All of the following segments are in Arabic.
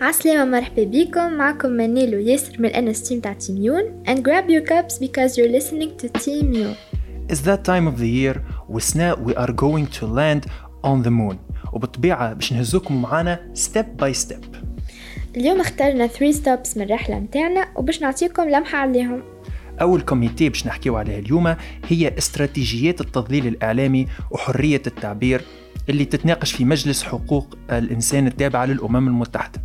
عسلامة مرحبا بكم. معكم منال وياسر من الانس team تاع TIMUN and grab your cups because you're listening to TIMUN. It's that time of the year. And soon we are going to land on the moon. وبالطبيعة باش نهزوكم معانا step by step. اليوم اخترنا 3 stops من الرحلة متاعنا وباش نعطيكم لمحة عليهم. أول comité باش نحكيو عليها اليوم هي استراتيجيات التضليل الإعلامي وحرية التعبير اللي تتناقش في مجلس حقوق الإنسان التابع للأمم المتحدة.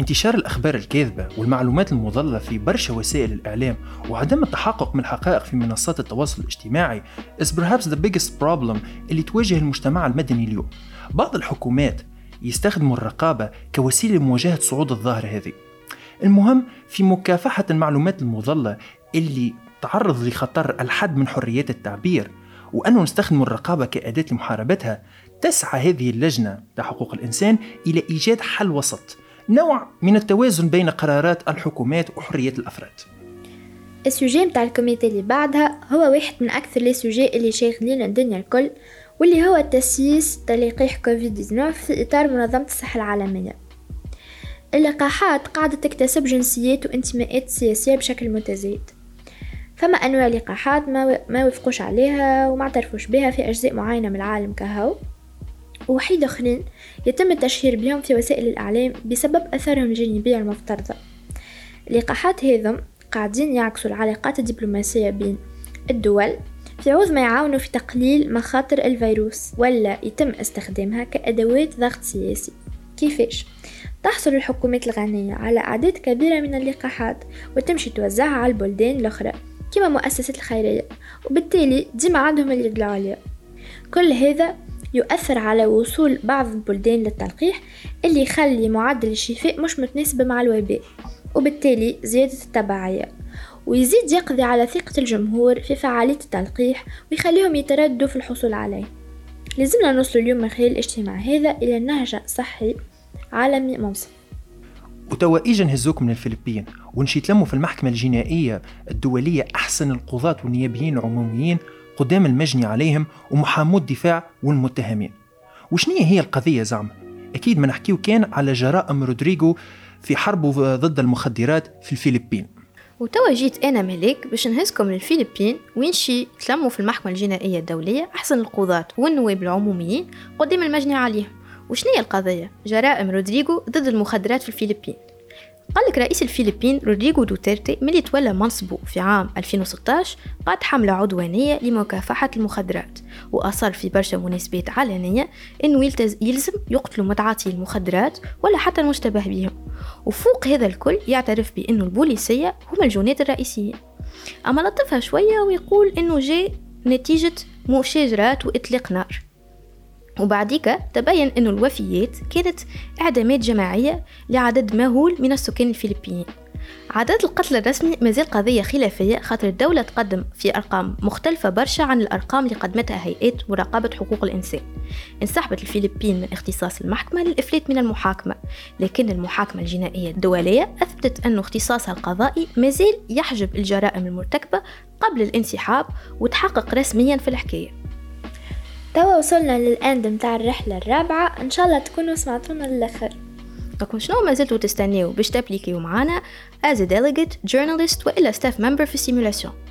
انتشار الأخبار الكاذبة والمعلومات المضلة في برشا وسائل الإعلام وعدم التحقق من الحقائق في منصات التواصل الاجتماعي is perhaps the biggest problem اللي تواجه المجتمع المدني اليوم. بعض الحكومات يستخدموا الرقابة كوسيلة لمواجهة صعود الظاهرة هذه. المهم في مكافحة المعلومات المضلة اللي تعرض لخطر الحد من حريات التعبير وأنه نستخدم الرقابة كأداة لمحاربتها تسعى هذه اللجنة لحقوق الإنسان إلى إيجاد حل وسط نوع من التوازن بين قرارات الحكومات وحرية الأفراد. ال sujet متاع ال comité اللي بعدها هو واحد من أكثر les اللي شاغلين الدنيا الكل واللي هو تسييس تلقيح كوفيد 19 في إطار منظمة الصحة العالمية. اللقاحات قاعدة تكتسب جنسيات وانتماءات سياسية بشكل متزايد. فما أنواع لقاحات ما, ما وفقوش عليها وما اعترفوش بها في أجزاء معينة من العالم كهو. ووحيد آخرين يتم التشهير بهم في وسائل الإعلام بسبب أثرهم الجانبية المفترضة اللقاحات هذم قاعدين يعكسوا العلاقات الدبلوماسية بين الدول في عوض ما يعاونوا في تقليل مخاطر الفيروس ولا يتم استخدامها كأدوات ضغط سياسي. كيفاش؟ تحصل الحكومات الغنية على أعداد كبيرة من اللقاحات وتمشي توزعها على البلدان الأخرى كما مؤسسات الخيرية وبالتالي ديما عندهم اليد العليا كل هذا يؤثر على وصول بعض البلدان للتلقيح اللي يخلي معدل الشفاء مش متناسب مع الوباء وبالتالي زيادة التبعية. ويزيد يقضي على ثقة الجمهور في فعالية التلقيح ويخليهم يتردوا في الحصول عليه. لازمنا نوصل اليوم من خلال الاجتماع هذا إلى نهج صحي عالمي منصف وتوا اجا نهزوكم من الفلبين ونشي تلموا في المحكمة الجنائية الدولية أحسن القضاة والنيابيين العموميين قدام المجني عليهم ومحامو الدفاع والمتهمين وشنية هي القضية زعما؟ أكيد ما نحكيو كان على جرائم رودريغو في حربه ضد المخدرات في الفلبين وتوا جيت أنا ملك باش نهزكم للفلبين وين شي تلموا في المحكمة الجنائية الدولية أحسن القضاة والنواب العموميين قدام المجني عليهم وشنية القضية؟ جرائم رودريغو ضد المخدرات في الفلبين قال لك رئيس الفلبين رودريغو دوتيرتي ملي تولى منصبه في عام 2016 قاد حملة عدوانية لمكافحة المخدرات وأصر في برشا مناسبات علنية أنه يلزم يقتلوا متعاطي المخدرات ولا حتى المشتبه بهم. وفوق هذا الكل يعترف بأنه البوليسية هما الجناة الرئيسيين. أما لطفها شوية ويقول أنه جاء نتيجة مشاجرات وإطلاق نار. وبعديك تبين أن الوفيات كانت إعدامات جماعية لعدد مهول من السكان الفلبينيين عدد القتلى الرسمي مازال قضية خلافية خاطر الدولة تقدم في أرقام مختلفة برشا عن الأرقام اللي قدمتها هيئات مراقبة حقوق الإنسان. انسحبت الفلبين من اختصاص المحكمة للإفلات من المحاكمة لكن المحاكمة الجنائية الدولية أثبتت أن اختصاصها القضائي مازال يحجب الجرائم المرتكبة قبل الانسحاب وتحقق رسميا في الحكاية. توا وصلنا للاند متاع الرحلة الرابعة. إن شاء الله تكونوا سمعتونا للاخر لكم شنو؟ ما زلتوا تستناو باش تابليكيو معانا as a delegate, journalist وإلا staff member في simulation.